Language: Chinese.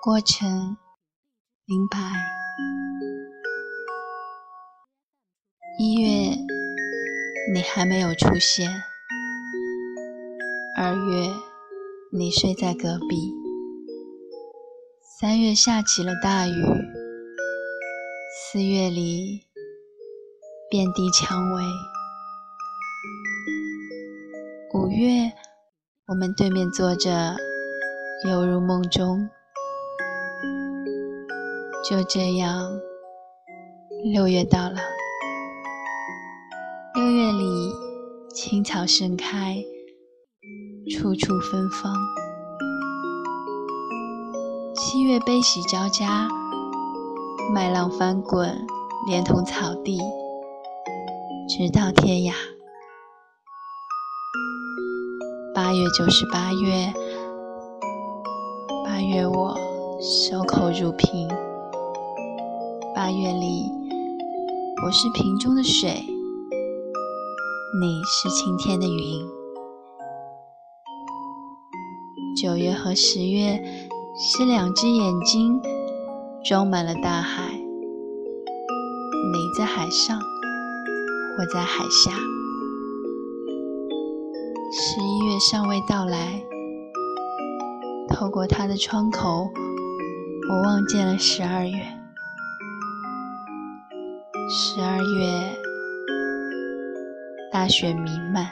过程明白。一月，你还没有出现；二月，你睡在隔壁；三月下起了大雨；四月里遍地蔷薇；五月，我们对面坐着，犹如梦中。就这样，六月到了。六月里，青草盛开，处处芬芳。七月悲喜交加，麦浪翻滚，连同草地，直到天涯。八月就是八月，八月我守口如瓶。八月里，我是瓶中的水，你是晴天的云。九月和十月是两只眼睛，装满了大海。你在海上，我在海下。十一月尚未到来，透过它的窗口，我望见了十二月。十二月，大雪弥漫。